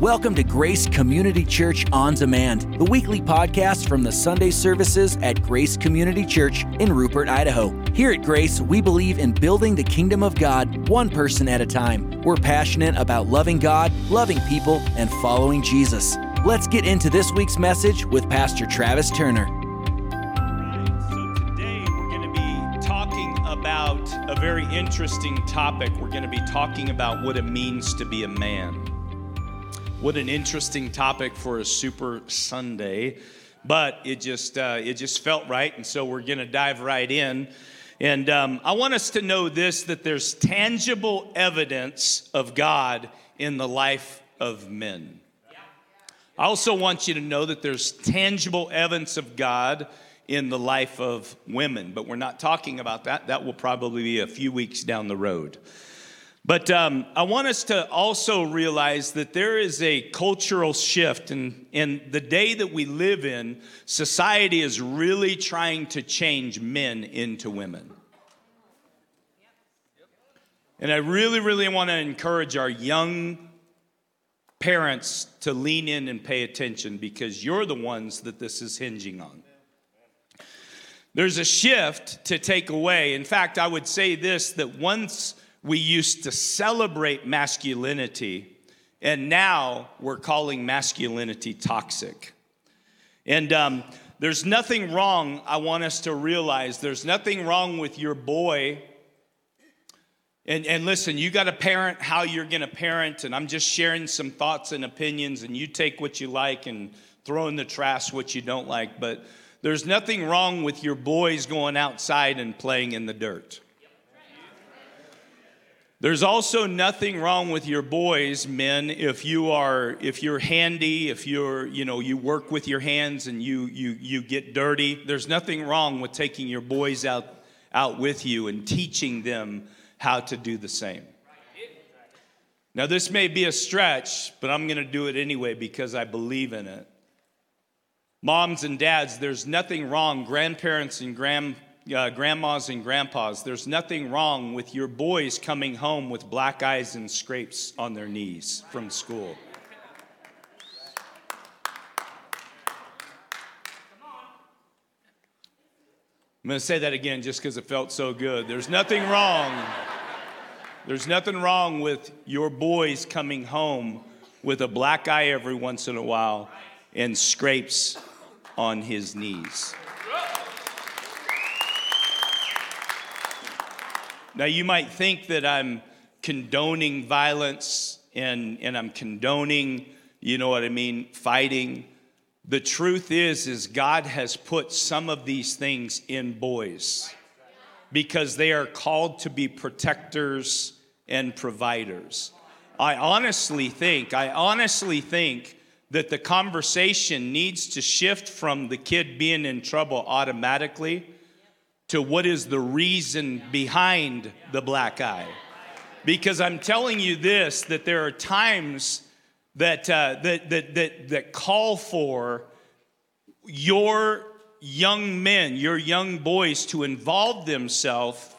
Welcome to Grace Community Church On Demand, the weekly podcast from the Sunday services at Grace Community Church in Rupert, Idaho. Here at Grace, we believe in building the kingdom of God one person at a time. We're passionate about loving God, loving people, and following Jesus. Let's get into this week's message with Pastor Travis Turner. So today we're going to be talking about a very interesting topic. We're going to be talking about what it means to be a man. What an interesting topic for a Super Sunday, but it just uh, it just felt right, and so we're going to dive right in. And um, I want us to know this: that there's tangible evidence of God in the life of men. I also want you to know that there's tangible evidence of God in the life of women, but we're not talking about that. That will probably be a few weeks down the road. But um, I want us to also realize that there is a cultural shift, and in the day that we live in, society is really trying to change men into women. And I really, really want to encourage our young parents to lean in and pay attention because you're the ones that this is hinging on. There's a shift to take away. In fact, I would say this that once we used to celebrate masculinity, and now we're calling masculinity toxic. And um, there's nothing wrong, I want us to realize, there's nothing wrong with your boy. And, and listen, you got to parent how you're going to parent, and I'm just sharing some thoughts and opinions, and you take what you like and throw in the trash what you don't like. But there's nothing wrong with your boys going outside and playing in the dirt. There's also nothing wrong with your boys, men, if you are if you're handy, if you're, you know, you work with your hands and you you you get dirty. There's nothing wrong with taking your boys out out with you and teaching them how to do the same. Now this may be a stretch, but I'm going to do it anyway because I believe in it. Moms and dads, there's nothing wrong, grandparents and grand uh, grandmas and grandpas, there's nothing wrong with your boys coming home with black eyes and scrapes on their knees from school. I'm going to say that again just because it felt so good. There's nothing wrong. There's nothing wrong with your boys coming home with a black eye every once in a while and scrapes on his knees. Now, you might think that I'm condoning violence and, and I'm condoning, you know what I mean, fighting. The truth is, is God has put some of these things in boys because they are called to be protectors and providers. I honestly think, I honestly think that the conversation needs to shift from the kid being in trouble automatically to what is the reason behind the black eye. Because I'm telling you this that there are times that, uh, that, that, that, that call for your young men, your young boys to involve themselves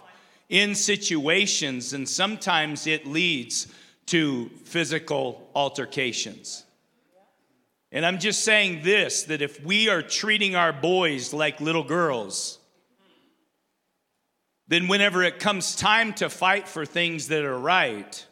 in situations, and sometimes it leads to physical altercations. And I'm just saying this that if we are treating our boys like little girls, then whenever it comes time to fight for things that are right,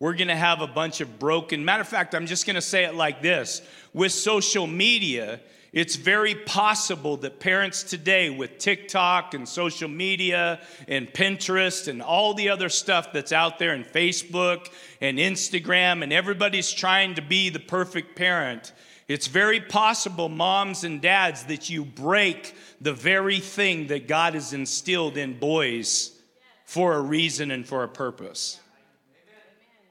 we're gonna have a bunch of broken. Matter of fact, I'm just gonna say it like this with social media, it's very possible that parents today, with TikTok and social media and Pinterest and all the other stuff that's out there, and Facebook and Instagram, and everybody's trying to be the perfect parent, it's very possible, moms and dads, that you break the very thing that God has instilled in boys for a reason and for a purpose.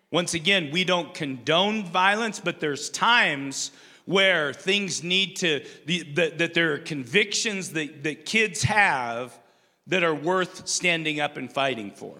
Once again, we don't condone violence, but there's times where things need to, that, that there are convictions that, that kids have that are worth standing up and fighting for.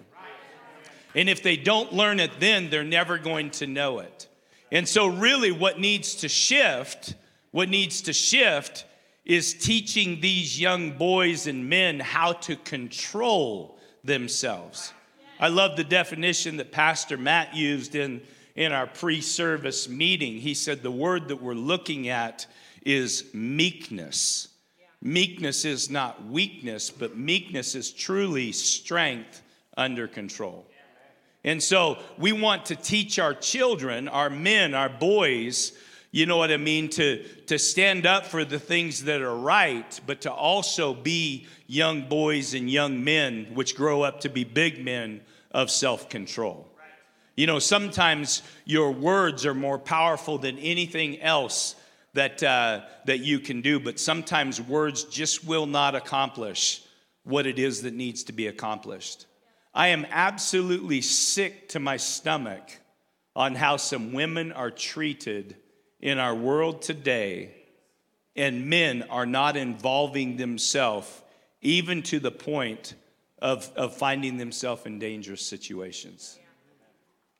And if they don't learn it then, they're never going to know it. And so, really, what needs to shift, what needs to shift is teaching these young boys and men how to control themselves. I love the definition that Pastor Matt used in, in our pre service meeting. He said the word that we're looking at is meekness. Meekness is not weakness, but meekness is truly strength under control. And so we want to teach our children, our men, our boys, you know what I mean, to, to stand up for the things that are right, but to also be young boys and young men, which grow up to be big men of self control. You know, sometimes your words are more powerful than anything else that, uh, that you can do, but sometimes words just will not accomplish what it is that needs to be accomplished. I am absolutely sick to my stomach on how some women are treated in our world today, and men are not involving themselves even to the point of, of finding themselves in dangerous situations.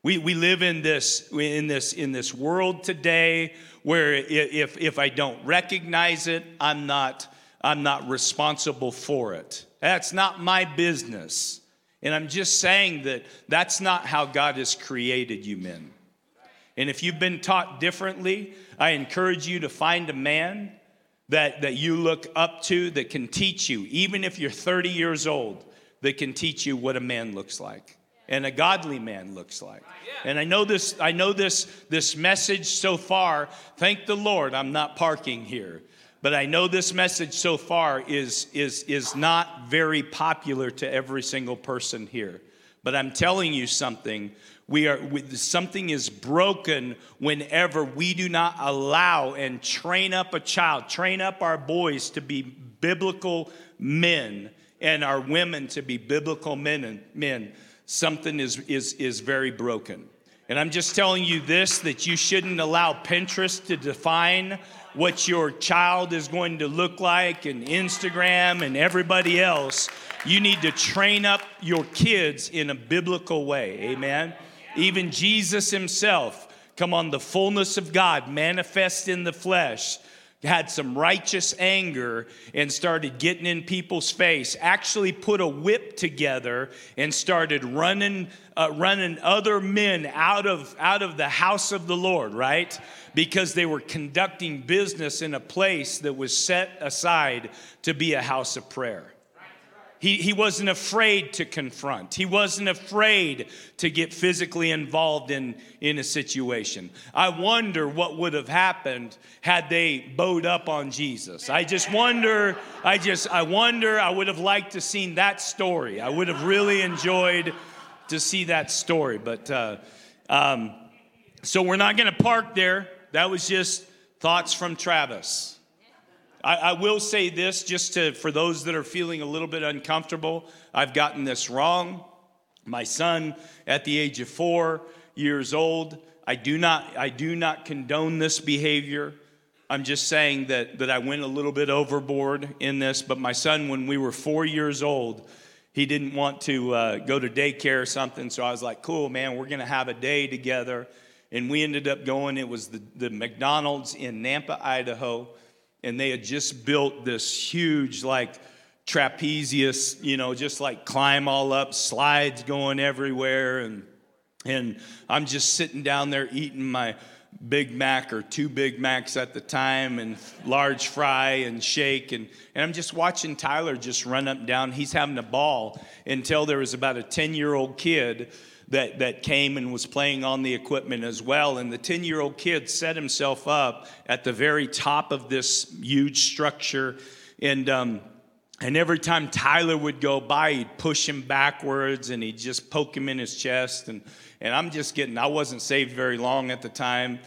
We, we live in this, in, this, in this world today where if, if I don't recognize it, I'm not, I'm not responsible for it. That's not my business. And I'm just saying that that's not how God has created you men. And if you've been taught differently, I encourage you to find a man that, that you look up to that can teach you, even if you're 30 years old, that can teach you what a man looks like and a godly man looks like. And I know this, I know this, this message so far, thank the Lord, I'm not parking here. But I know this message so far is, is, is not very popular to every single person here. But I'm telling you something. We are something is broken whenever we do not allow and train up a child, train up our boys to be biblical men and our women to be biblical men and men something is, is, is very broken. And I'm just telling you this that you shouldn't allow Pinterest to define what your child is going to look like and Instagram and everybody else. You need to train up your kids in a biblical way. Amen. Even Jesus himself, come on, the fullness of God manifest in the flesh had some righteous anger and started getting in people's face actually put a whip together and started running uh, running other men out of out of the house of the lord right? Because they were conducting business in a place that was set aside to be a house of prayer he, he wasn't afraid to confront. He wasn't afraid to get physically involved in, in a situation. I wonder what would have happened had they bowed up on Jesus. I just wonder, I just, I wonder, I would have liked to seen that story. I would have really enjoyed to see that story. But, uh, um, so we're not going to park there. That was just thoughts from Travis. I, I, will say this just to, for those that are feeling a little bit uncomfortable. I've gotten this wrong. My son, at the age of four years old, I do not, I do not condone this behavior. I'm just saying that, that I went a little bit overboard in this. But my son, when we were four years old, he didn't want to uh, go to daycare or something. So I was like, cool, man, we're going to have a day together. And we ended up going, it was the, the McDonald's in Nampa, Idaho and they had just built this huge, like, trapezius, you know, just like climb all up, slides going everywhere. And, and I'm just sitting down there eating my Big Mac or two Big Macs at the time and large fry and shake. And, and I'm just watching Tyler just run up and down. He's having a ball until there was about a 10 year old kid that, that came and was playing on the equipment as well. And the 10 year old kid set himself up at the very top of this huge structure. And, um, and every time Tyler would go by, he'd push him backwards and he'd just poke him in his chest. And, and I'm just getting, I wasn't saved very long at the time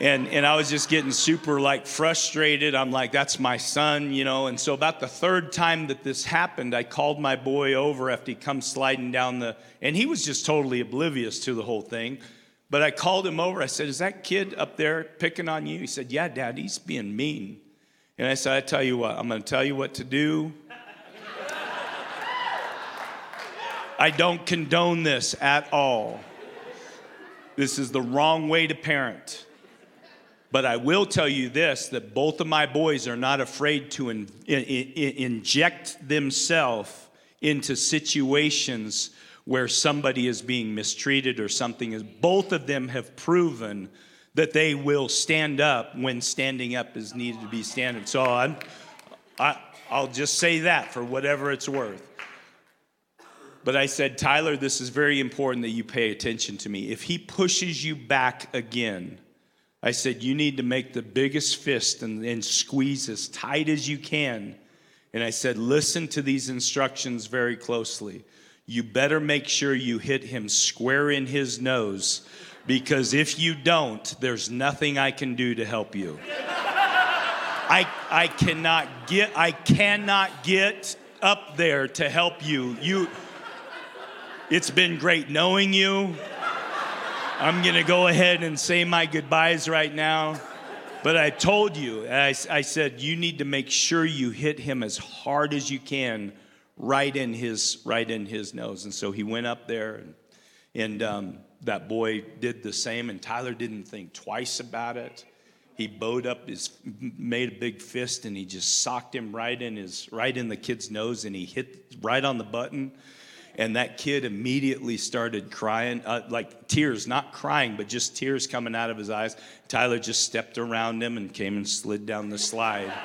and and I was just getting super like frustrated. I'm like, that's my son, you know. And so about the third time that this happened, I called my boy over after he comes sliding down the, and he was just totally oblivious to the whole thing. But I called him over. I said, "Is that kid up there picking on you?" He said, "Yeah, Dad. He's being mean." And I said, "I tell you what. I'm going to tell you what to do." I don't condone this at all. This is the wrong way to parent. But I will tell you this that both of my boys are not afraid to in, in, in, inject themselves into situations where somebody is being mistreated or something is both of them have proven that they will stand up when standing up is needed to be standing. So I'm, I, I'll just say that for whatever it's worth. But I said, Tyler, this is very important that you pay attention to me. If he pushes you back again, I said, you need to make the biggest fist and, and squeeze as tight as you can. And I said, listen to these instructions very closely. You better make sure you hit him square in his nose because if you don't, there's nothing I can do to help you. I, I cannot get I cannot get up there to help you. You it's been great knowing you. I'm going to go ahead and say my goodbyes right now. But I told you, I, I, said, you need to make sure you hit him as hard as you can right in his, right in his nose. And so he went up there, and, and um, that boy did the same, and Tyler didn't think twice about it. He bowed up his, made a big fist, and he just socked him right in his, right in the kid's nose, and he hit right on the button and that kid immediately started crying, uh, like tears, not crying, but just tears coming out of his eyes. Tyler just stepped around him and came and slid down the slide.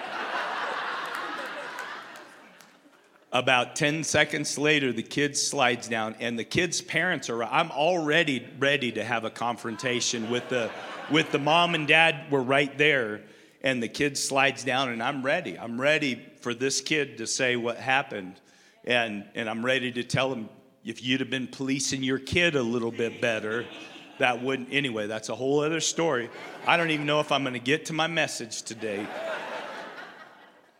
About 10 seconds later, the kid slides down, and the kid's parents are. I'm already ready to have a confrontation with the, with the mom and dad were right there, and the kid slides down, and I'm ready. I'm ready for this kid to say what happened. And, and I'm ready to tell him, if you'd have been policing your kid a little bit better, that wouldn't. Anyway, that's a whole other story. I don't even know if I'm going to get to my message today.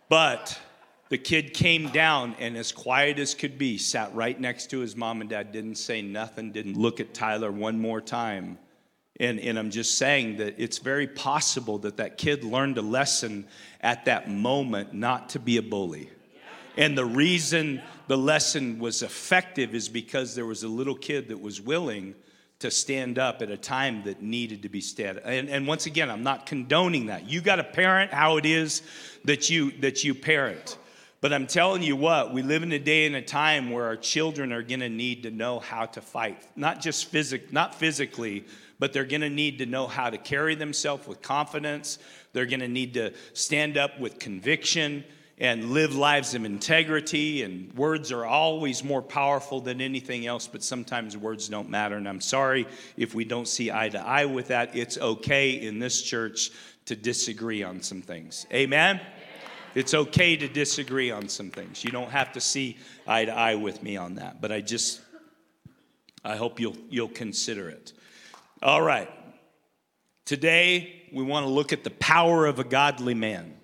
But the kid came down and, as quiet as could be, sat right next to his mom and dad, didn't say nothing, didn't look at Tyler one more time. And, and I'm just saying that it's very possible that that kid learned a lesson at that moment not to be a bully. And the reason the lesson was effective is because there was a little kid that was willing to stand up at a time that needed to be stand. And, and once again, I'm not condoning that. You got to parent how it is that you that you parent. But I'm telling you what, we live in a day and a time where our children are going to need to know how to fight, not just physic, not physically, but they're going to need to know how to carry themselves with confidence. They're going to need to stand up with conviction and live lives of integrity. And words are always more powerful than anything else, but sometimes words don't matter. And I'm sorry if we don't see eye to eye with that. It's okay in this church to disagree on some things. Amen? It's okay to disagree on some things. You don't have to see eye to eye with me on that, but I just I hope you'll you'll consider it. All right. Today we want to look at the power of a godly man.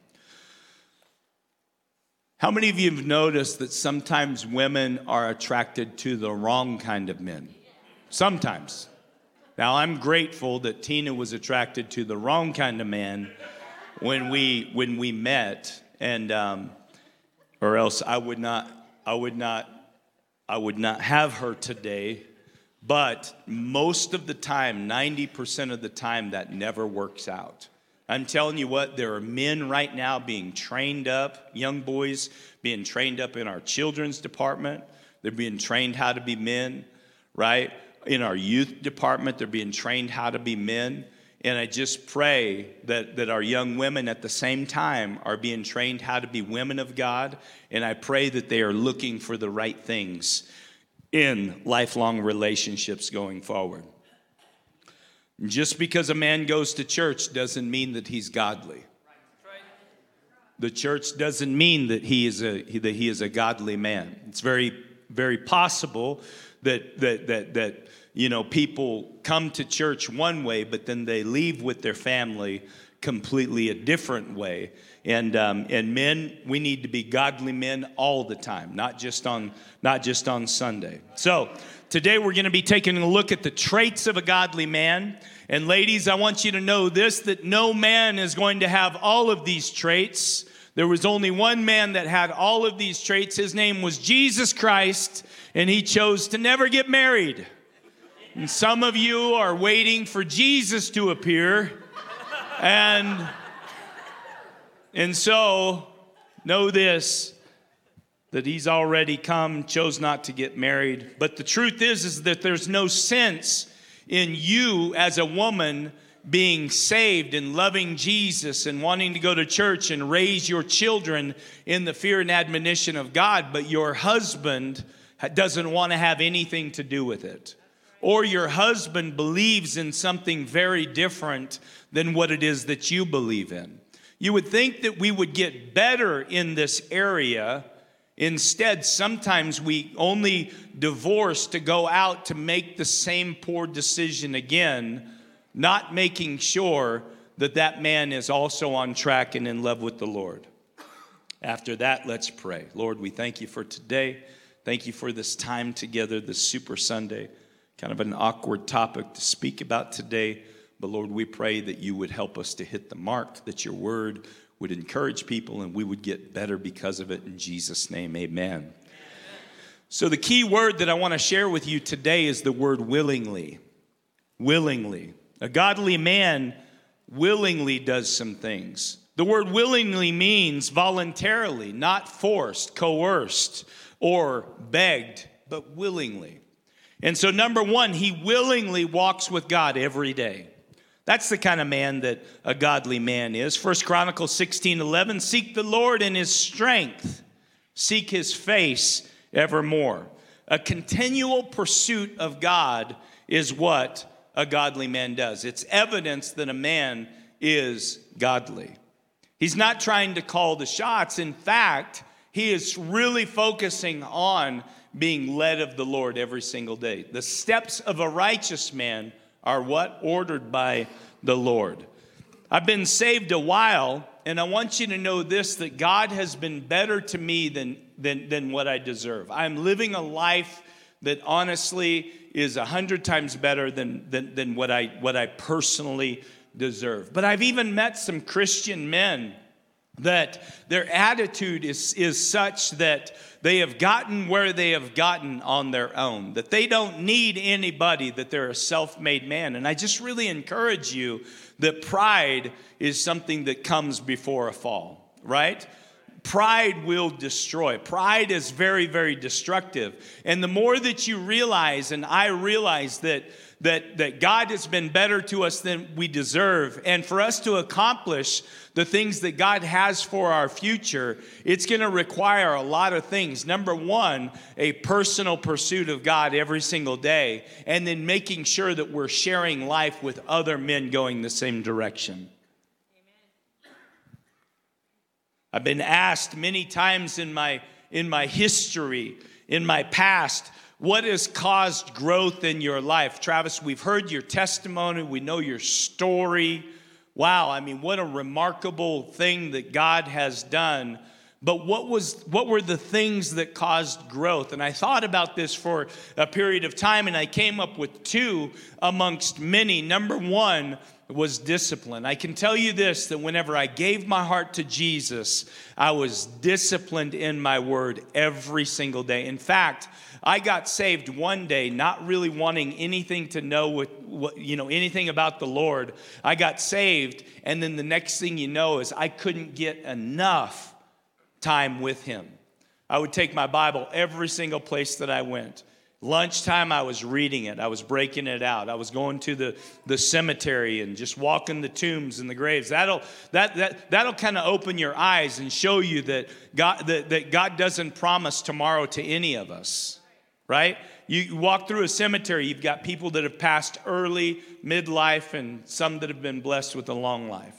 How many of you have noticed that sometimes women are attracted to the wrong kind of men? Sometimes. Now, I'm grateful that Tina was attracted to the wrong kind of man when we when we met, and um, or else I would not I would not I would not have her today. But most of the time, 90% of the time, that never works out. I'm telling you what, there are men right now being trained up, young boys being trained up in our children's department. They're being trained how to be men, right? In our youth department, they're being trained how to be men. And I just pray that, that our young women at the same time are being trained how to be women of God. And I pray that they are looking for the right things in lifelong relationships going forward. Just because a man goes to church doesn't mean that he's godly. The church doesn't mean that he is a that he is a godly man. It's very very possible that that that that you know people come to church one way, but then they leave with their family completely a different way. And um, and men, we need to be godly men all the time, not just on not just on Sunday. So today we're going to be taking a look at the traits of a godly man. And ladies, I want you to know this that no man is going to have all of these traits. There was only one man that had all of these traits. His name was Jesus Christ, and he chose to never get married. And some of you are waiting for Jesus to appear. And and so know this that he's already come, chose not to get married. But the truth is, is that there's no sense in you as a woman being saved and loving Jesus and wanting to go to church and raise your children in the fear and admonition of God, but your husband doesn't want to have anything to do with it. Or your husband believes in something very different than what it is that you believe in. You would think that we would get better in this area Instead, sometimes we only divorce to go out to make the same poor decision again, not making sure that that man is also on track and in love with the Lord. After that, let's pray. Lord, we thank you for today. Thank you for this time together, this Super Sunday. Kind of an awkward topic to speak about today, but Lord, we pray that you would help us to hit the mark, that your word would encourage people and we would get better because of it. In Jesus' name, amen. So, the key word that I want to share with you today is the word willingly. Willingly. A godly man willingly does some things. The word willingly means voluntarily, not forced, coerced, or begged, but willingly. And so, number one, he willingly walks with God every day. That's the kind of man that a godly man is. First Chronicles 16 11, seek the Lord in his strength, seek his face evermore. A continual pursuit of God is what a godly man does. It's evidence that a man is godly. He's not trying to call the shots. In fact, he is really focusing on being led of the Lord every single day. The steps of a righteous man are what? Ordered by the Lord. I've been saved a while, and I want you to know this that God has been better to me than, than, than what I deserve. I'm living a life that honestly is a hundred times better than, than, than what, I, what I personally deserve. But I've even met some Christian men that their attitude is, is such that they have gotten where they have gotten on their own, that they don't need anybody, that they're a self made man. And I just really encourage you that pride is something that comes before a fall, right? Pride will destroy. Pride is very, very destructive. And the more that you realize, and I realize that that, that God has been better to us than we deserve. And for us to accomplish the things that God has for our future, it's going to require a lot of things. Number one, a personal pursuit of God every single day, and then making sure that we're sharing life with other men going the same direction. I've been asked many times in my in my history, in my past, what has caused growth in your life? Travis, we've heard your testimony, we know your story. Wow, I mean, what a remarkable thing that God has done. But what was what were the things that caused growth? And I thought about this for a period of time and I came up with two amongst many. Number 1 was discipline. I can tell you this that whenever I gave my heart to Jesus, I was disciplined in my word every single day. In fact, I got saved one day, not really wanting anything to know with, what, you know anything about the Lord. I got saved, and then the next thing you know is I couldn't get enough time with Him. I would take my Bible every single place that I went. Lunchtime, I was reading it. I was breaking it out. I was going to the, the cemetery and just walking the tombs and the graves. That'll, that, that, that'll kind of open your eyes and show you that God, that, that God doesn't promise tomorrow to any of us right? You walk through a cemetery, you've got people that have passed early, midlife, and some that have been blessed with a long life.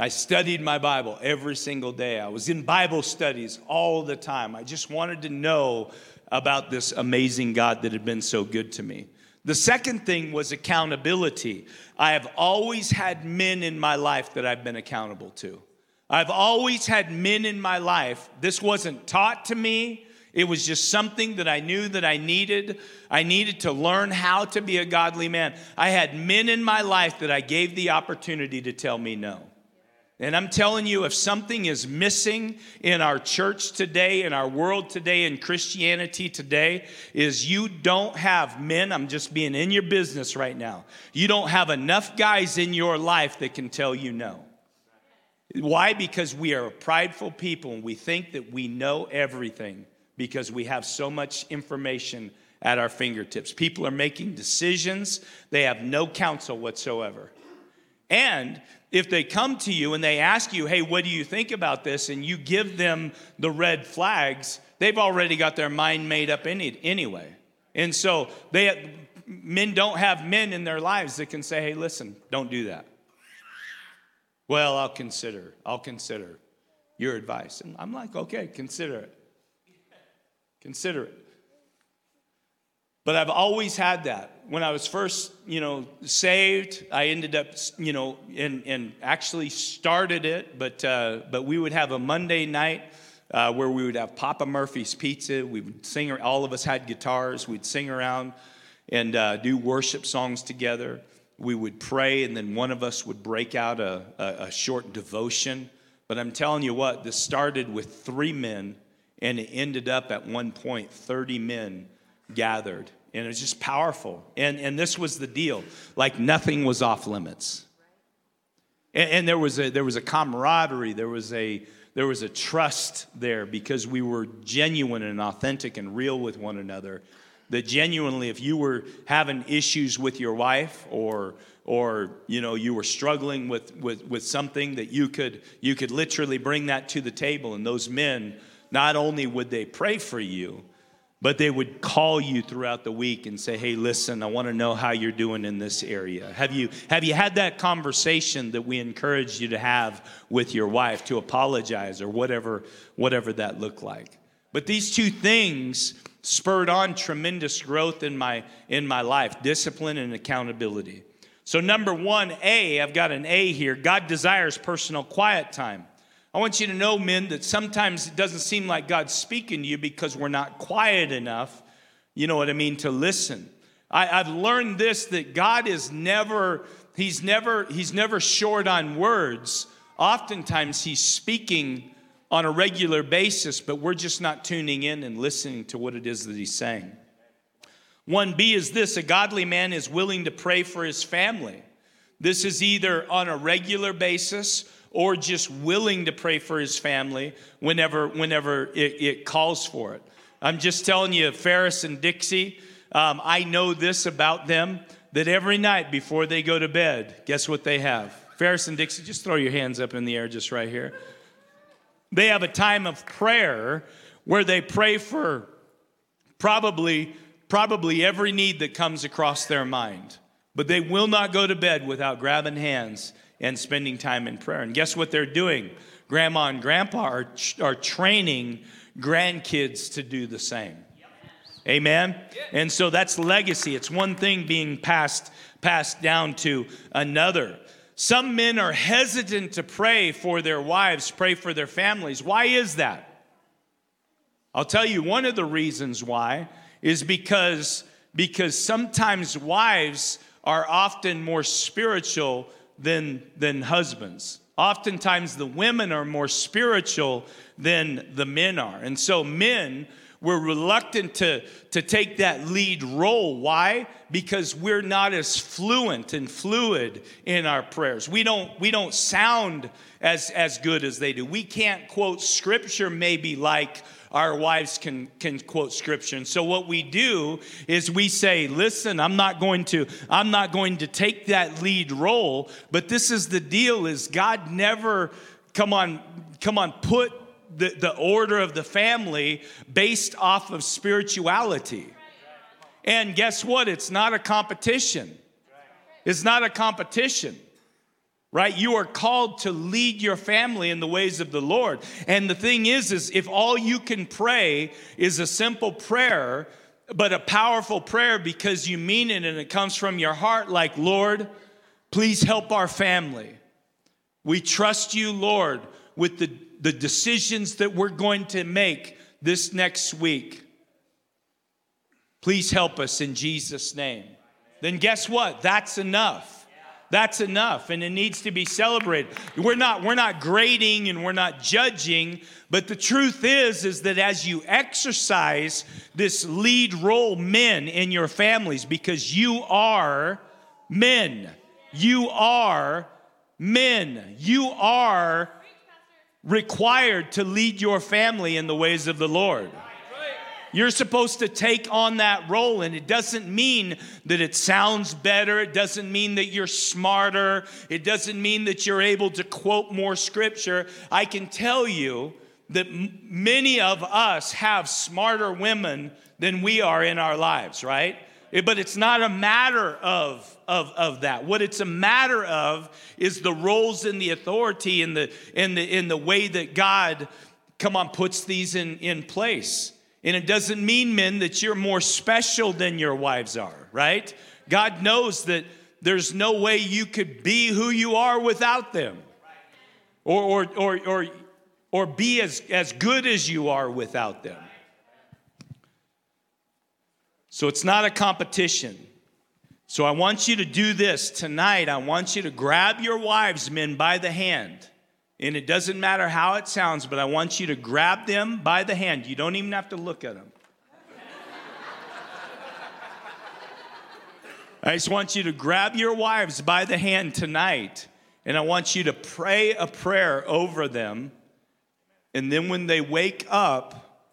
I studied my Bible every single day. I was in Bible studies all the time. I just wanted to know about this amazing God that had been so good to me. The second thing was accountability. I have always had men in my life that I've been accountable to. I've always had men in my life. This wasn't taught to me. It was just something that I knew that I needed. I needed to learn how to be a godly man. I had men in my life that I gave the opportunity to tell me no. And I'm telling you, if something is missing in our church today, in our world today, in Christianity today, is you don't have men. I'm just being in your business right now. You don't have enough guys in your life that can tell you no. Why? Because we are prideful people and we think that we know everything because we have so much information at our fingertips. People are making decisions, they have no counsel whatsoever. And if they come to you and they ask you, hey, what do you think about this? And you give them the red flags, they've already got their mind made up anyway. And so they, men don't have men in their lives that can say, hey, listen, don't do that. Well, I'll consider, I'll consider your advice. And I'm like, okay, consider it. Consider it. But I've always had that. When I was first, you know, saved, I ended up, you know, and, and actually started it, but, uh, but we would have a Monday night uh, where we would have Papa Murphy's Pizza. We would sing, all of us had guitars. We'd sing around and uh, do worship songs together. We would pray, and then one of us would break out a, a, a short devotion. But I'm telling you what, this started with three men, and it ended up at one point 30 men gathered. And it was just powerful. And, and this was the deal like nothing was off limits. And, and there, was a, there was a camaraderie, there was a, there was a trust there because we were genuine and authentic and real with one another. That genuinely, if you were having issues with your wife or or you know you were struggling with, with, with something that you could you could literally bring that to the table and those men not only would they pray for you but they would call you throughout the week and say hey listen i want to know how you're doing in this area. Have you have you had that conversation that we encourage you to have with your wife to apologize or whatever whatever that looked like? But these two things spurred on tremendous growth in my in my life discipline and accountability. So number one a i've got an a here. God desires personal quiet time I want you to know, men, that sometimes it doesn't seem like God's speaking to you because we're not quiet enough, you know what I mean, to listen. I, have learned this that God is never, He's never, He's never short on words. Oftentimes He's speaking on a regular basis, but we're just not tuning in and listening to what it is that He's saying. 1b is this a godly man is willing to pray for his family. This is either on a regular basis or just willing to pray for his family whenever, whenever it, it calls for it. I'm just telling you, Ferris and Dixie, um, I know this about them that every night before they go to bed, guess what they have? Ferris and Dixie, just throw your hands up in the air just right here. They have a time of prayer where they pray for probably probably every need that comes across their mind. But they will not go to bed without grabbing hands and spending time in prayer. And guess what they're doing? Grandma and grandpa are, are training grandkids to do the same. Amen. And so that's legacy. It's one thing being passed passed down to another. Some men are hesitant to pray for their wives, pray for their families. Why is that? I'll tell you one of the reasons why is because because sometimes wives are often more spiritual than, than husbands. Oftentimes, the women are more spiritual than the men are. And so, men were reluctant to, to take that lead role. Why? Because we're not as fluent and fluid in our prayers. We don't, we don't sound as, as good as they do. We can't quote scripture maybe like our wives can, can quote scripture. And so what we do is we say, listen, I'm not going to, I'm not going to take that lead role, but this is the deal is God never, come on, come on, put the, the order of the family based off of spirituality. And guess what? It's not a competition. It's not a competition right? You are called to lead your family in the ways of the lord. And the thing is is if all you can pray is a simple prayer but a powerful prayer because you mean it and it comes from your heart like lord please help our family. We trust you lord with the, the decisions that we're going to make this next week. Please help us in jesus name. Then guess what? That's enough that's enough and it needs to be celebrated. We're not we're not grading and we're not judging, but the truth is is that as you exercise this lead role men in your families because you are men. You are men. You are required to lead your family in the ways of the Lord. You're supposed to take on that role, and it doesn't mean that it sounds better. It doesn't mean that you're smarter. It doesn't mean that you're able to quote more scripture. I can tell you that m- many of us have smarter women than we are in our lives, right? It, but it's not a matter of, of, of that. What it's a matter of is the roles and the authority and the, in the, in the way that God, come on, puts these in, in place. And it doesn't mean, men, that you're more special than your wives are, right? God knows that there's no way you could be who you are without them. Or, or, or, or, or be as, as good as you are without them. So it's not a competition. So I want you to do this tonight. I want you to grab your wives, men, by the hand. And it doesn't matter how it sounds, but I want you to grab them by the hand. You don't even have to look at them. I just want you to grab your wives by the hand tonight, and I want you to pray a prayer over them. And then when they wake up,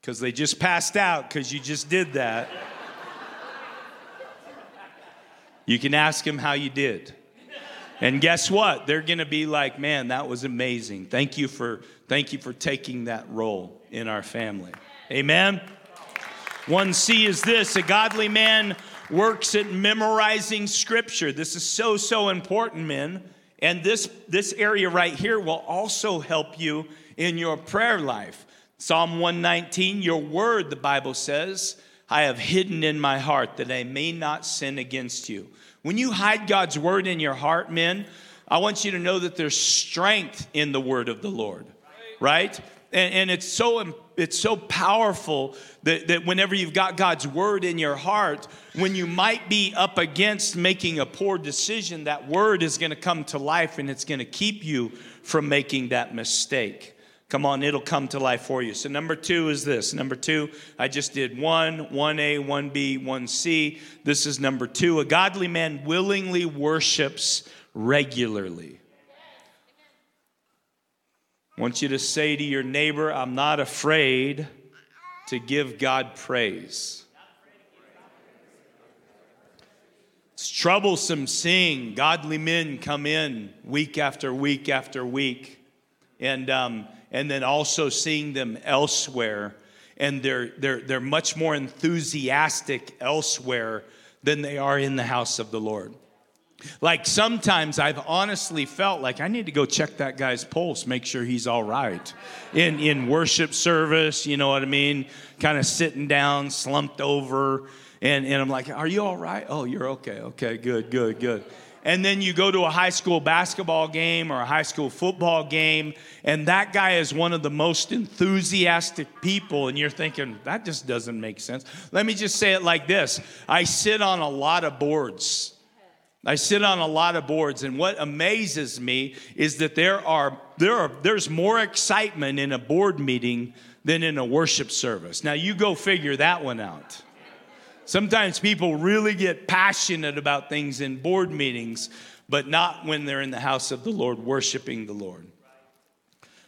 because they just passed out because you just did that, you can ask them how you did. And guess what? They're going to be like, "Man, that was amazing. Thank you for thank you for taking that role in our family." Amen. 1C is this, a godly man works at memorizing scripture. This is so so important, men. And this this area right here will also help you in your prayer life. Psalm 119, your word, the Bible says, I have hidden in my heart that I may not sin against you. When you hide God's word in your heart, men, I want you to know that there's strength in the word of the Lord, right? And, and it's so it's so powerful that, that whenever you've got God's word in your heart, when you might be up against making a poor decision, that word is going to come to life and it's going to keep you from making that mistake. Come on, it'll come to life for you. So, number two is this. Number two, I just did one, 1A, 1B, 1C. This is number two. A godly man willingly worships regularly. I want you to say to your neighbor, I'm not afraid to give God praise. It's troublesome seeing godly men come in week after week after week. And, um, and then also seeing them elsewhere. And they're, they're, they're much more enthusiastic elsewhere than they are in the house of the Lord. Like sometimes I've honestly felt like I need to go check that guy's pulse, make sure he's all right. In, in worship service, you know what I mean? Kind of sitting down, slumped over. And, and I'm like, Are you all right? Oh, you're okay. Okay, good, good, good and then you go to a high school basketball game or a high school football game, and that guy is one of the most enthusiastic people, and you're thinking, that just doesn't make sense. Let me just say it like this I sit on a lot of boards. I sit on a lot of boards, and what amazes me is that there are, there are there's more excitement in a board meeting than in a worship service. Now you go figure that one out. Sometimes people really get passionate about things in board meetings, but not when they're in the house of the Lord worshiping the Lord.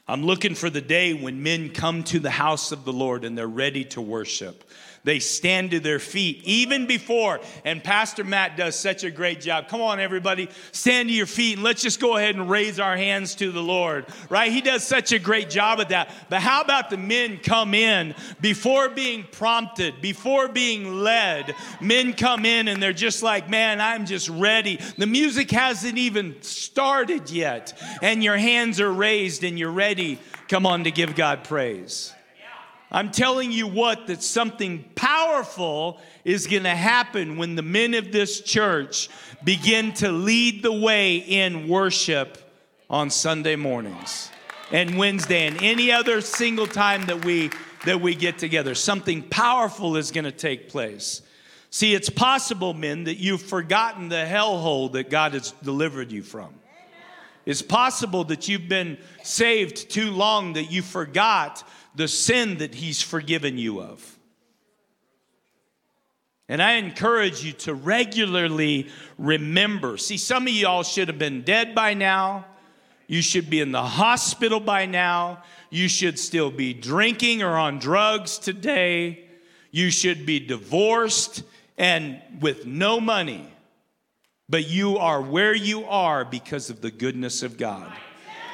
I'm looking for the day when men come to the house of the Lord and they're ready to worship they stand to their feet even before. And Pastor Matt does such a great job. Come on, everybody, stand to your feet and let's just go ahead and raise our hands to the Lord, right? He does such a great job at that. But how about the men come in before being prompted, before being led? Men come in and they're just like, man, I'm just ready. The music hasn't even started yet, and your hands are raised and you're ready. Come on to give God praise. I'm telling you what, that something powerful is going to happen when the men of this church begin to lead the way in worship on Sunday mornings and Wednesday and any other single time that we that we get together. Something powerful is going to take place. See, it's possible, men, that you've forgotten the hellhole that God has delivered you from. It's possible that you've been saved too long that you forgot the sin that He's forgiven you of. And I encourage you to regularly remember. See, some of y'all should have been dead by now. You should be in the hospital by now. You should still be drinking or on drugs today. You should be divorced and with no money. But you are where you are because of the goodness of God.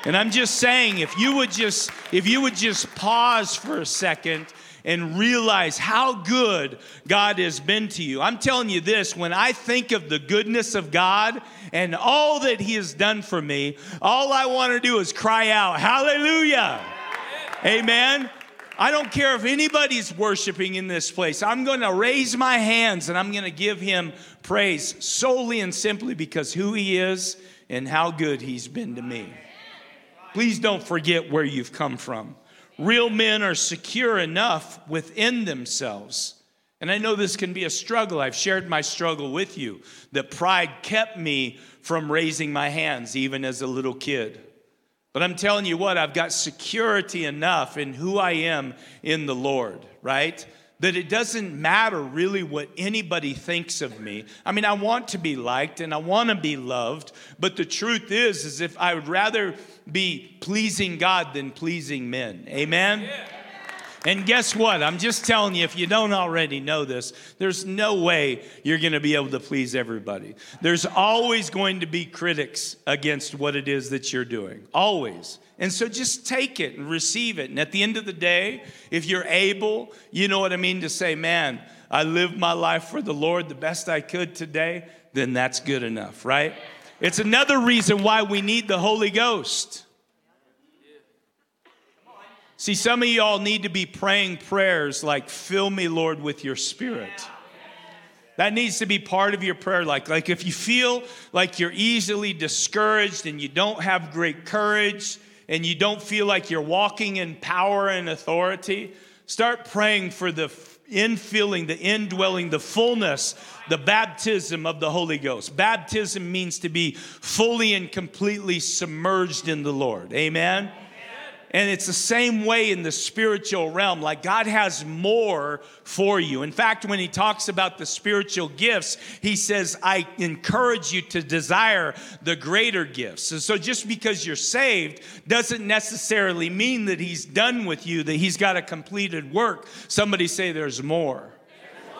And I'm just saying if you would just if you would just pause for a second and realize how good God has been to you. I'm telling you this when I think of the goodness of God and all that He has done for me, all I want to do is cry out, Hallelujah! Amen. I don't care if anybody's worshiping in this place. I'm going to raise my hands and I'm going to give him praise solely and simply because who he is and how good he's been to me. Please don't forget where you've come from. Real men are secure enough within themselves. And I know this can be a struggle. I've shared my struggle with you that pride kept me from raising my hands even as a little kid. But I'm telling you what, I've got security enough in who I am in the Lord, right? That it doesn't matter really what anybody thinks of me. I mean, I want to be liked and I want to be loved, but the truth is is if I would rather be pleasing God than pleasing men. Amen. Yeah. And guess what? I'm just telling you, if you don't already know this, there's no way you're going to be able to please everybody. There's always going to be critics against what it is that you're doing. Always. And so just take it and receive it. And at the end of the day, if you're able, you know what I mean, to say, man, I lived my life for the Lord the best I could today, then that's good enough, right? It's another reason why we need the Holy Ghost. See, some of y'all need to be praying prayers like, fill me, Lord, with your spirit. That needs to be part of your prayer life. Like if you feel like you're easily discouraged and you don't have great courage and you don't feel like you're walking in power and authority, start praying for the infilling, the indwelling, the fullness, the baptism of the Holy Ghost. Baptism means to be fully and completely submerged in the Lord. Amen. And it's the same way in the spiritual realm. Like God has more for you. In fact, when he talks about the spiritual gifts, he says, I encourage you to desire the greater gifts. And so just because you're saved doesn't necessarily mean that he's done with you, that he's got a completed work. Somebody say there's more.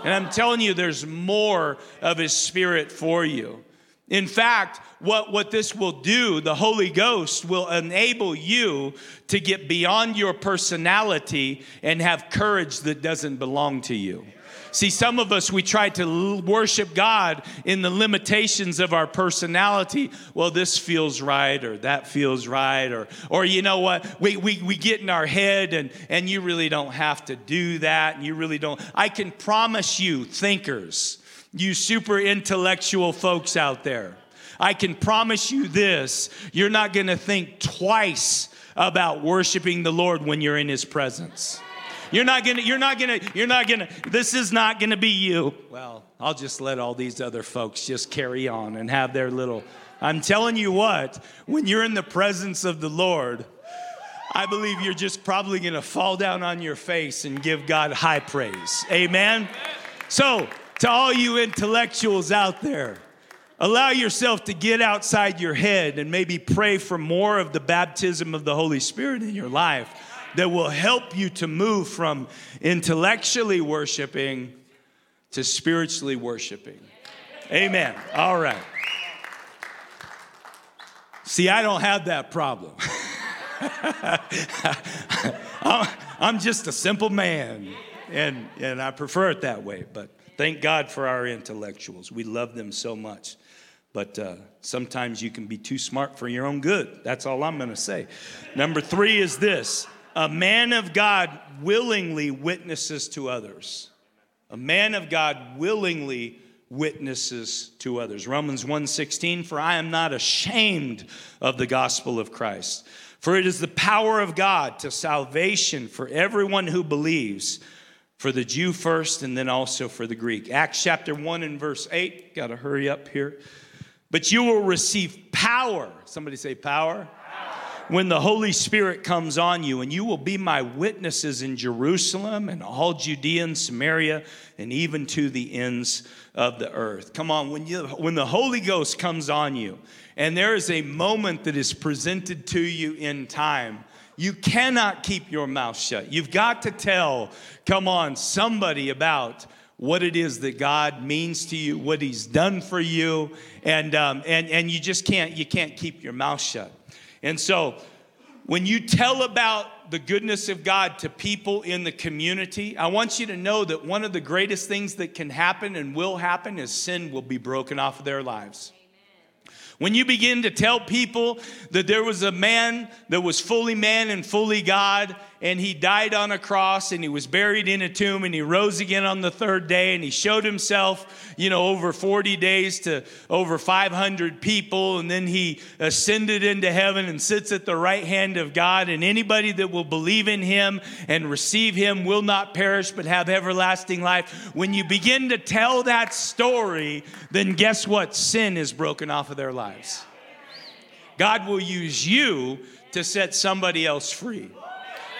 And I'm telling you, there's more of his spirit for you. In fact, what, what this will do, the Holy Ghost will enable you to get beyond your personality and have courage that doesn't belong to you. See, some of us, we try to worship God in the limitations of our personality. Well, this feels right, or that feels right, or, or you know what? We, we, we get in our head, and, and you really don't have to do that, and you really don't. I can promise you, thinkers, you super intellectual folks out there. I can promise you this you're not going to think twice about worshiping the Lord when you're in his presence. You're not gonna, you're not gonna, you're not gonna, this is not gonna be you. Well, I'll just let all these other folks just carry on and have their little. I'm telling you what, when you're in the presence of the Lord, I believe you're just probably gonna fall down on your face and give God high praise. Amen? So, to all you intellectuals out there, allow yourself to get outside your head and maybe pray for more of the baptism of the Holy Spirit in your life that will help you to move from intellectually worshiping to spiritually worshiping. Amen. All right. See, I don't have that problem. I'm just a simple man, and, and I prefer it that way, but Thank God for our intellectuals. We love them so much. But uh, sometimes you can be too smart for your own good. That's all I'm going to say. Number three is this a man of God willingly witnesses to others. A man of God willingly witnesses to others. Romans 1:16 for I am not ashamed of the gospel of Christ for it is the power of God to salvation for everyone who believes for the Jew first and then also for the Greek. Acts chapter 1 and verse 8. Got to hurry up here. But you will receive power. Somebody say power. power. when the Holy Spirit comes on you, and you will be my witnesses in Jerusalem and all Judea and Samaria and even to the ends of the earth. Come on, when, you, when the Holy Ghost comes on you, and there is a moment that is presented to you in time, you cannot keep your mouth shut. You've got to tell, come on, somebody about what it is that God means to you, what He's done for you, and um, and and you just can't you can't keep your mouth shut. And so, when you tell about the goodness of God to people in the community, I want you to know that one of the greatest things that can happen and will happen is sin will be broken off of their lives. When you begin to tell people that there was a man that was fully man and fully God, and he died on a cross and he was buried in a tomb and he rose again on the third day and he showed himself, you know, over 40 days to over 500 people and then he ascended into heaven and sits at the right hand of God and anybody that will believe in him and receive him will not perish but have everlasting life. When you begin to tell that story, then guess what? Sin is broken off of their lives. God will use you to set somebody else free.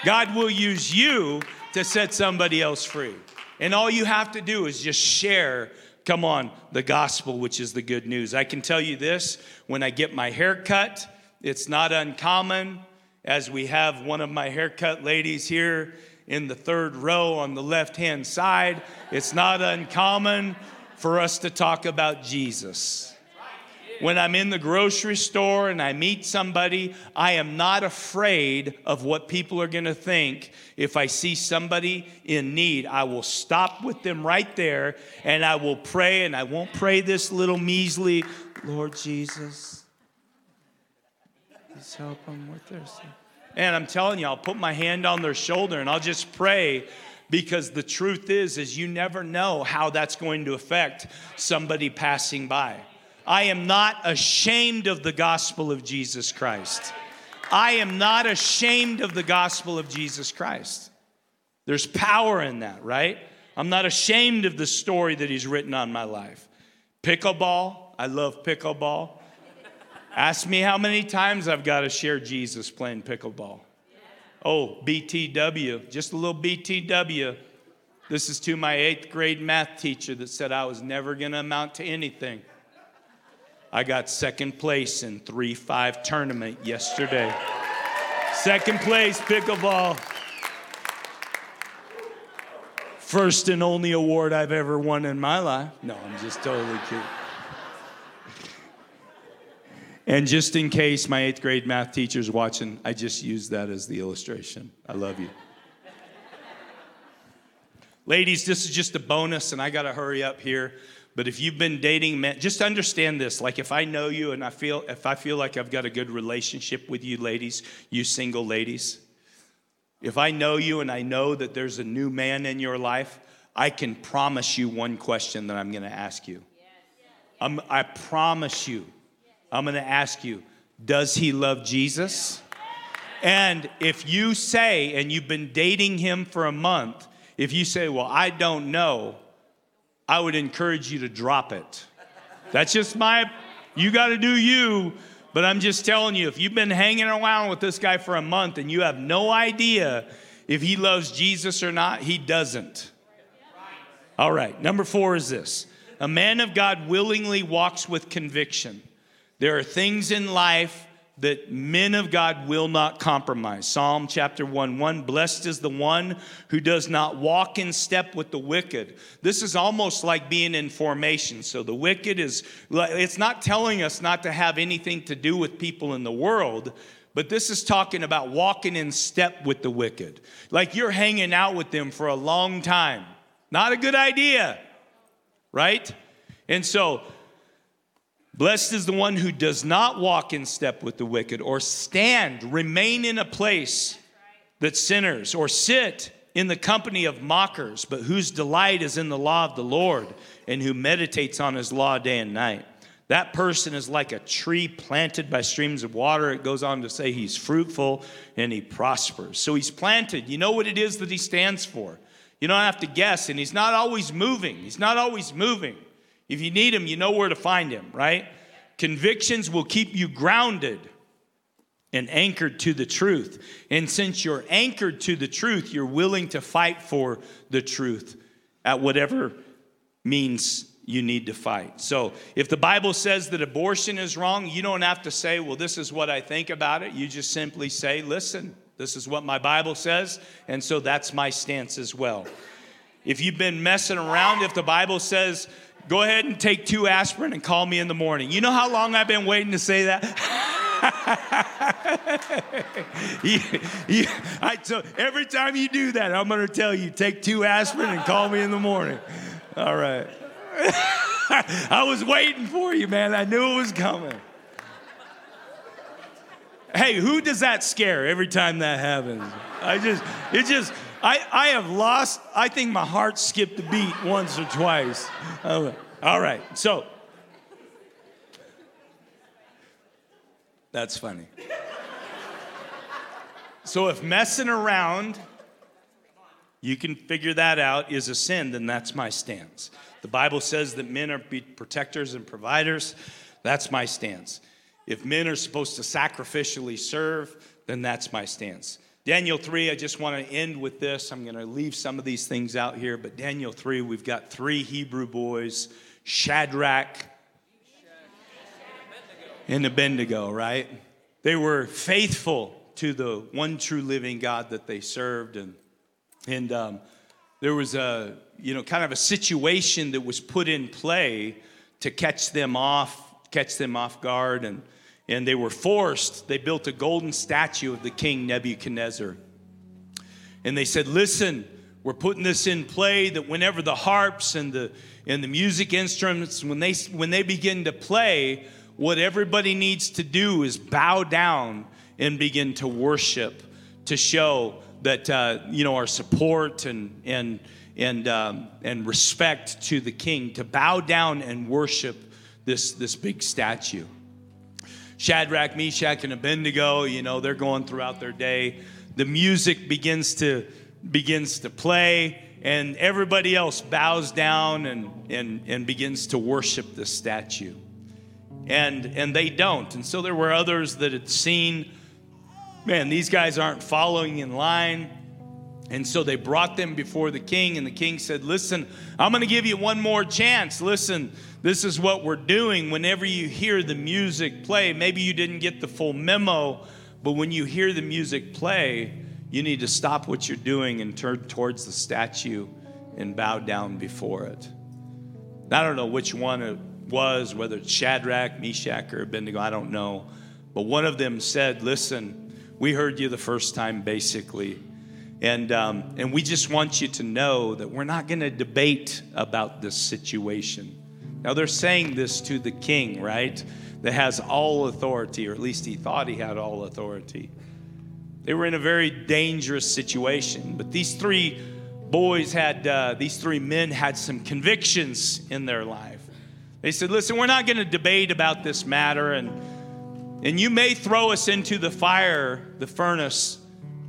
God will use you to set somebody else free. And all you have to do is just share, come on, the gospel, which is the good news. I can tell you this when I get my hair cut, it's not uncommon, as we have one of my haircut ladies here in the third row on the left hand side, it's not uncommon for us to talk about Jesus when I'm in the grocery store and I meet somebody, I am not afraid of what people are going to think. If I see somebody in need, I will stop with them right there and I will pray, and I won't pray this little measly, Lord Jesus, please help them with their sin. And I'm telling you, I'll put my hand on their shoulder and I'll just pray because the truth is is you never know how that's going to affect somebody passing by. I am not ashamed of the gospel of Jesus Christ. I am not ashamed of the gospel of Jesus Christ. There's power in that, right? I'm not ashamed of the story that he's written on my life. Pickleball, I love pickleball. Ask me how many times I've got to share Jesus playing pickleball. Oh, BTW, just a little BTW. This is to my eighth grade math teacher that said I was never going to amount to anything. I got second place in 3 5 tournament yesterday. Second place, pickleball. First and only award I've ever won in my life. No, I'm just totally kidding. And just in case my eighth grade math teacher's watching, I just used that as the illustration. I love you. Ladies, this is just a bonus, and I got to hurry up here. But if you've been dating men, just understand this. Like if I know you and I feel if I feel like I've got a good relationship with you ladies, you single ladies, if I know you and I know that there's a new man in your life, I can promise you one question that I'm going to ask you. I'm, I promise you, I'm going to ask you, does he love Jesus? And if you say, and you've been dating him for a month, if you say, well, I don't know, I would encourage you to drop it. That's just my, you got to do you. But I'm just telling you, if you've been hanging around with this guy for a month and you have no idea if he loves Jesus or not, he doesn't. All right, number four is this a man of God willingly walks with conviction. There are things in life that men of God will not compromise. Psalm chapter 1 1 Blessed is the one who does not walk in step with the wicked. This is almost like being in formation. So the wicked is, it's not telling us not to have anything to do with people in the world. But this is talking about walking in step with the wicked. Like you're hanging out with them for a long time. Not a good idea, right? And so Blessed is the one who does not walk in step with the wicked, or stand, remain in a place that sinners, or sit in the company of mockers, but whose delight is in the law of the Lord, and who meditates on his law day and night. That person is like a tree planted by streams of water. It goes on to say he's fruitful and he prospers. So he's planted. You know what it is that he stands for. You don't have to guess, and he's not always moving. He's not always moving. If you need him, you know where to find him, right? Convictions will keep you grounded. and anchored to the truth. And since you're anchored to the truth, you're willing to fight for the truth at whatever means you need to fight. So if the Bible says that abortion is wrong, you don't have to say, well, this is what I think about it. You just simply say, listen, this is what my Bible says, and so that's my stance as well. If you've been messing around, if the Bible says, go ahead and take two aspirin and call me in the morning. You know how long I've been waiting to say that? you, every time you do that, I'm going to tell you take two aspirin and call me in the morning. All right. I was waiting for you, man. I knew it was coming. Hey, who does that scare every time that happens? I just, it just, I, I have lost, I think my heart skipped a beat once or twice. All right, so. That's funny. So if messing around, you can figure that out, is a sin, then that's my stance. The Bible says that men are protectors and providers. That's my stance. If men are supposed to sacrificially serve, then that's my stance. Daniel 3, I just want to end with this. I'm going to leave some of these things out here, but Daniel 3, we've got three Hebrew boys Shadrach and Abednego, right? They were faithful to the one true living God that they served. And, and um, there was a, you know, kind of a situation that was put in play to catch them off, catch them off guard. And, and they were forced, they built a golden statue of the king Nebuchadnezzar. And they said, listen, we're putting this in play that whenever the harps and the, and the music instruments, when they, when they begin to play, what everybody needs to do is bow down and begin to worship to show that uh, you know our support and and and um, and respect to the king to bow down and worship this this big statue. Shadrach, Meshach, and Abednego, you know, they're going throughout their day. The music begins to begins to play, and everybody else bows down and and and begins to worship this statue. And and they don't. And so there were others that had seen man, these guys aren't following in line. And so they brought them before the king, and the king said, Listen, I'm going to give you one more chance. Listen, this is what we're doing. Whenever you hear the music play, maybe you didn't get the full memo, but when you hear the music play, you need to stop what you're doing and turn towards the statue and bow down before it. I don't know which one it was, whether it's Shadrach, Meshach, or Abednego, I don't know. But one of them said, Listen, we heard you the first time, basically. And, um, and we just want you to know that we're not going to debate about this situation. Now, they're saying this to the king, right? That has all authority, or at least he thought he had all authority. They were in a very dangerous situation. But these three boys had, uh, these three men had some convictions in their life. They said, listen, we're not going to debate about this matter. And and you may throw us into the fire, the furnace,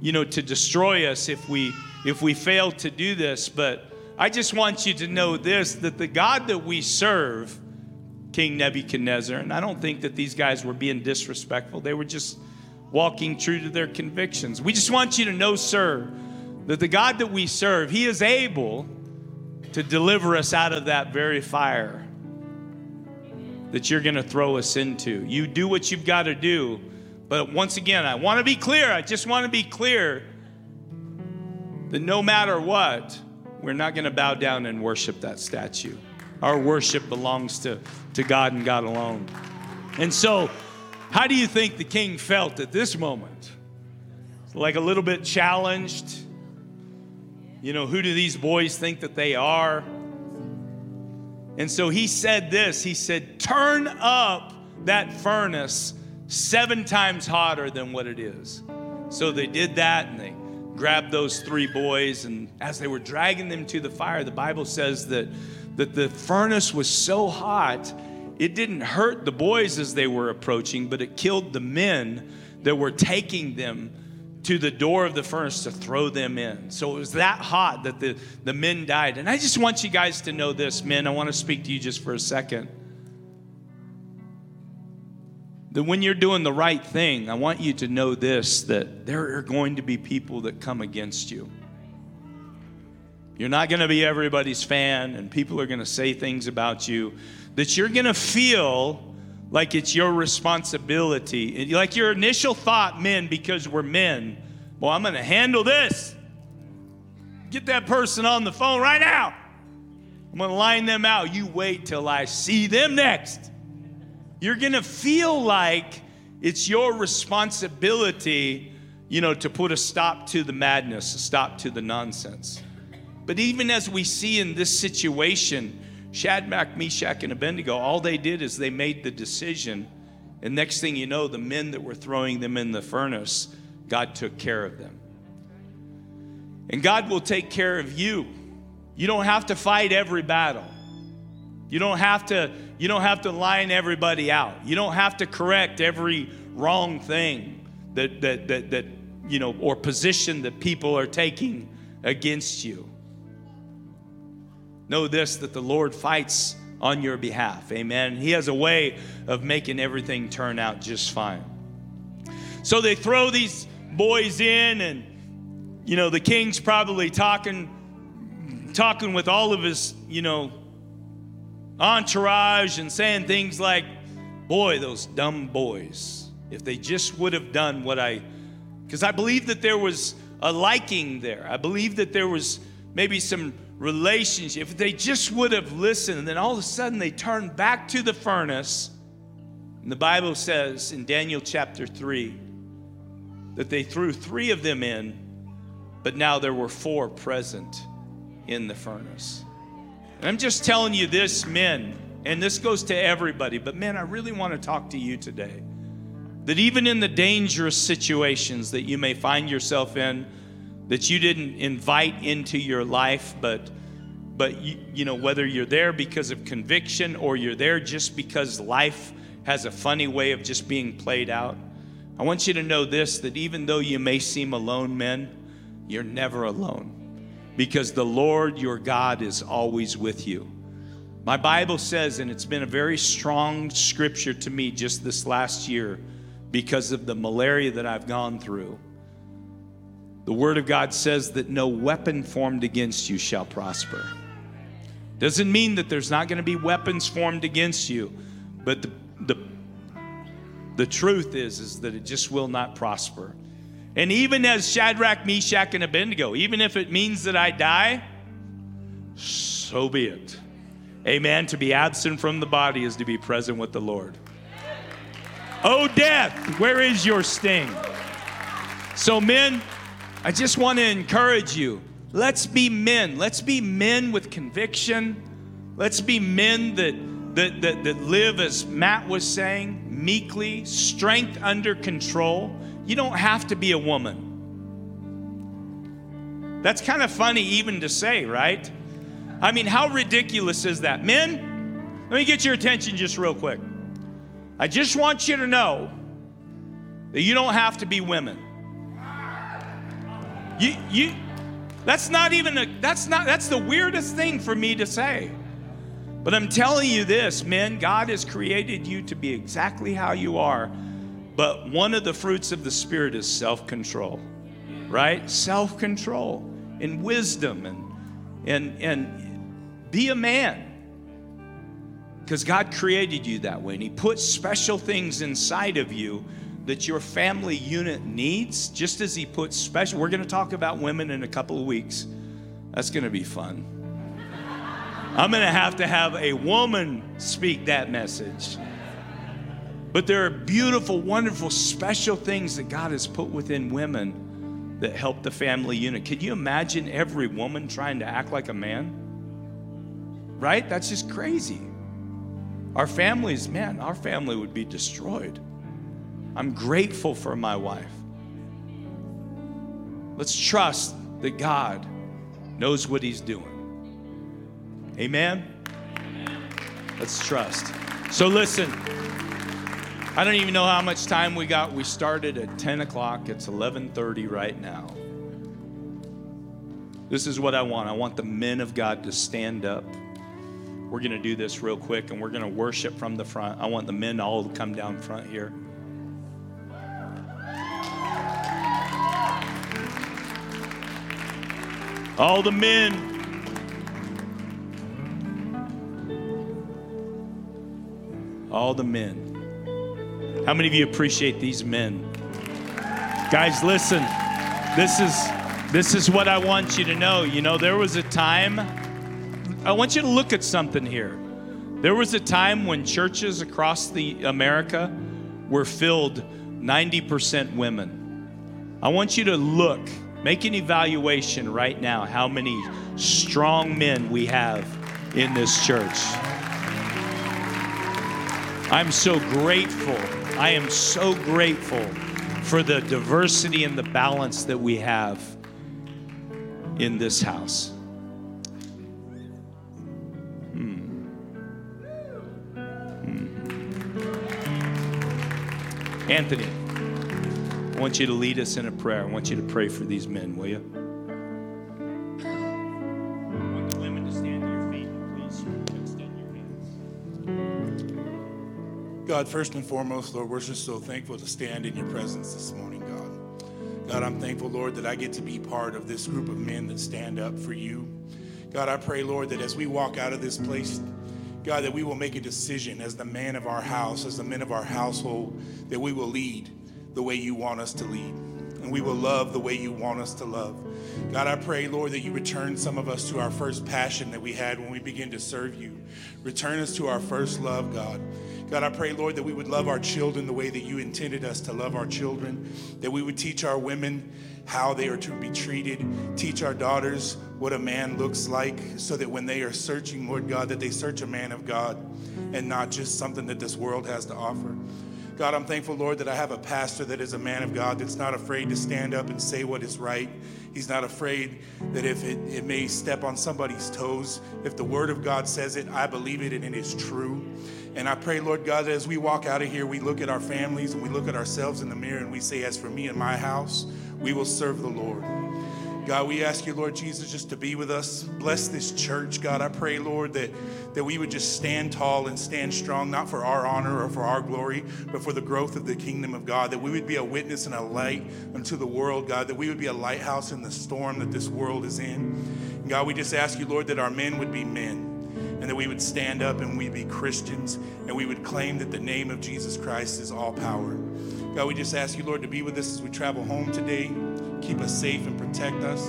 you know, to destroy us if we if we fail to do this, but I just want you to know this that the God that we serve, King Nebuchadnezzar, and I don't think that these guys were being disrespectful. They were just walking true to their convictions. We just want you to know, sir, that the God that we serve, he is able to deliver us out of that very fire that you're going to throw us into. You do what you've got to do. But once again, I want to be clear. I just want to be clear that no matter what, we're not going to bow down and worship that statue. Our worship belongs to, to God and God alone. And so, how do you think the king felt at this moment? Like a little bit challenged? You know, who do these boys think that they are? And so he said this He said, Turn up that furnace seven times hotter than what it is. So they did that and they grabbed those three boys. And as they were dragging them to the fire, the Bible says that, that the furnace was so hot, it didn't hurt the boys as they were approaching, but it killed the men that were taking them to the door of the furnace to throw them in. So it was that hot that the, the men died. And I just want you guys to know this, men. I want to speak to you just for a second. That when you're doing the right thing, I want you to know this that there are going to be people that come against you. You're not going to be everybody's fan, and people are going to say things about you that you're going to feel like it's your responsibility. Like your initial thought, men, because we're men, well, I'm going to handle this. Get that person on the phone right now. I'm going to line them out. You wait till I see them next. You're going to feel like it's your responsibility, you know, to put a stop to the madness, a stop to the nonsense. But even as we see in this situation, Shadrach, Meshach, and Abednego, all they did is they made the decision. And next thing you know, the men that were throwing them in the furnace, God took care of them. And God will take care of you. You don't have to fight every battle. You don't have to you don't have to line everybody out. You don't have to correct every wrong thing that that that, that you know or position that people are taking against you. Know this that the Lord fights on your behalf. Amen. He has a way of making everything turn out just fine. So they throw these boys in and you know the king's probably talking talking with all of his, you know, entourage and saying things like, Boy, those dumb boys, if they just would have done what I, because I believe that there was a liking there. I believe that there was maybe some relationship. If they just would have listened, and then all of a sudden they turned back to the furnace. And the Bible says in Daniel chapter 3 that they threw three of them in, but now there were four present in the furnace. And I'm just telling you this, men, and this goes to everybody, but men, I really want to talk to you today. That even in the dangerous situations that you may find yourself in, that you didn't invite into your life, but but you, you know whether you're there because of conviction or you're there just because life has a funny way of just being played out. I want you to know this that even though you may seem alone, men, you're never alone because the Lord your God is always with you. My Bible says, and it's been a very strong scripture to me just this last year because of the malaria that I've gone through. The Word of God says that no weapon formed against you shall prosper. Doesn't mean that there's not going to be weapons formed against you, but the, the, the truth is, is that it just will not prosper. And even as Shadrach, Meshach, and Abednego, even if it means that I die, so be it. Amen. To be absent from the body is to be present with the Lord. Oh, death, where is your sting? So, men, I just want to encourage you. Let's be men. Let's be men with conviction. Let's be men that, that, that, that live, as Matt was saying, meekly, strength under control. You don't have to be a woman. That's kind of funny even to say, right? I mean, how ridiculous is that? Men, let me get your attention just real quick. I just want you to know that you don't have to be women. You, you, that's not even a, that's not, that's the weirdest thing for me to say. But I'm telling you this, men, God has created you to be exactly how you are but one of the fruits of the Spirit is self control, right? Self control and wisdom and, and, and be a man. Because God created you that way, and He put special things inside of you that your family unit needs, just as He put special. We're going to talk about women in a couple of weeks. That's going to be fun. I'm going to have to have a woman speak that message. But there are beautiful, wonderful, special things that God has put within women that help the family unit. Can you imagine every woman trying to act like a man? Right? That's just crazy. Our families, man, our family would be destroyed. I'm grateful for my wife. Let's trust that God knows what He's doing. Amen? Let's trust. So listen. I don't even know how much time we got. We started at 10 o'clock. It's 11:30 right now. This is what I want. I want the men of God to stand up. We're going to do this real quick and we're going to worship from the front. I want the men all to come down front here. All the men. All the men. How many of you appreciate these men? Guys, listen. This is this is what I want you to know. You know, there was a time I want you to look at something here. There was a time when churches across the America were filled 90% women. I want you to look, make an evaluation right now how many strong men we have in this church. I'm so grateful. I am so grateful for the diversity and the balance that we have in this house. Hmm. Hmm. Anthony, I want you to lead us in a prayer. I want you to pray for these men, will you? God, first and foremost, Lord, we're just so thankful to stand in your presence this morning, God. God, I'm thankful, Lord, that I get to be part of this group of men that stand up for you. God, I pray, Lord, that as we walk out of this place, God, that we will make a decision as the man of our house, as the men of our household, that we will lead the way you want us to lead. And we will love the way you want us to love. God, I pray, Lord, that you return some of us to our first passion that we had when we began to serve you. Return us to our first love, God. God, I pray, Lord, that we would love our children the way that you intended us to love our children, that we would teach our women how they are to be treated, teach our daughters what a man looks like, so that when they are searching, Lord God, that they search a man of God and not just something that this world has to offer. God, I'm thankful, Lord, that I have a pastor that is a man of God that's not afraid to stand up and say what is right. He's not afraid that if it, it may step on somebody's toes, if the word of God says it, I believe it and it is true. And I pray, Lord God, that as we walk out of here, we look at our families and we look at ourselves in the mirror and we say, As for me and my house, we will serve the Lord. God, we ask you, Lord Jesus, just to be with us. Bless this church, God. I pray, Lord, that, that we would just stand tall and stand strong, not for our honor or for our glory, but for the growth of the kingdom of God. That we would be a witness and a light unto the world, God. That we would be a lighthouse in the storm that this world is in. God, we just ask you, Lord, that our men would be men and that we would stand up and we'd be Christians and we would claim that the name of Jesus Christ is all power. God, we just ask you, Lord, to be with us as we travel home today. Keep us safe and protect us.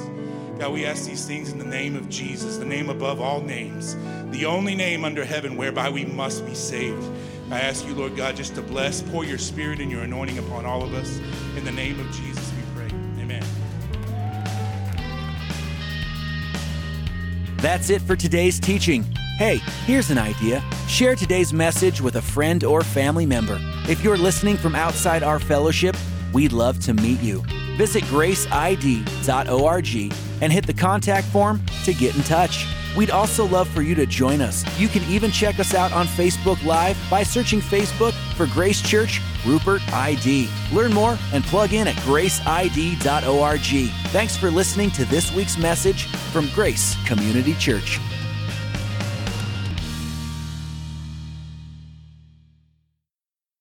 God, we ask these things in the name of Jesus, the name above all names, the only name under heaven whereby we must be saved. I ask you, Lord God, just to bless, pour your spirit and your anointing upon all of us. In the name of Jesus, we pray. Amen. That's it for today's teaching. Hey, here's an idea. Share today's message with a friend or family member. If you're listening from outside our fellowship, we'd love to meet you. Visit graceid.org and hit the contact form to get in touch. We'd also love for you to join us. You can even check us out on Facebook Live by searching Facebook for Grace Church Rupert ID. Learn more and plug in at graceid.org. Thanks for listening to this week's message from Grace Community Church.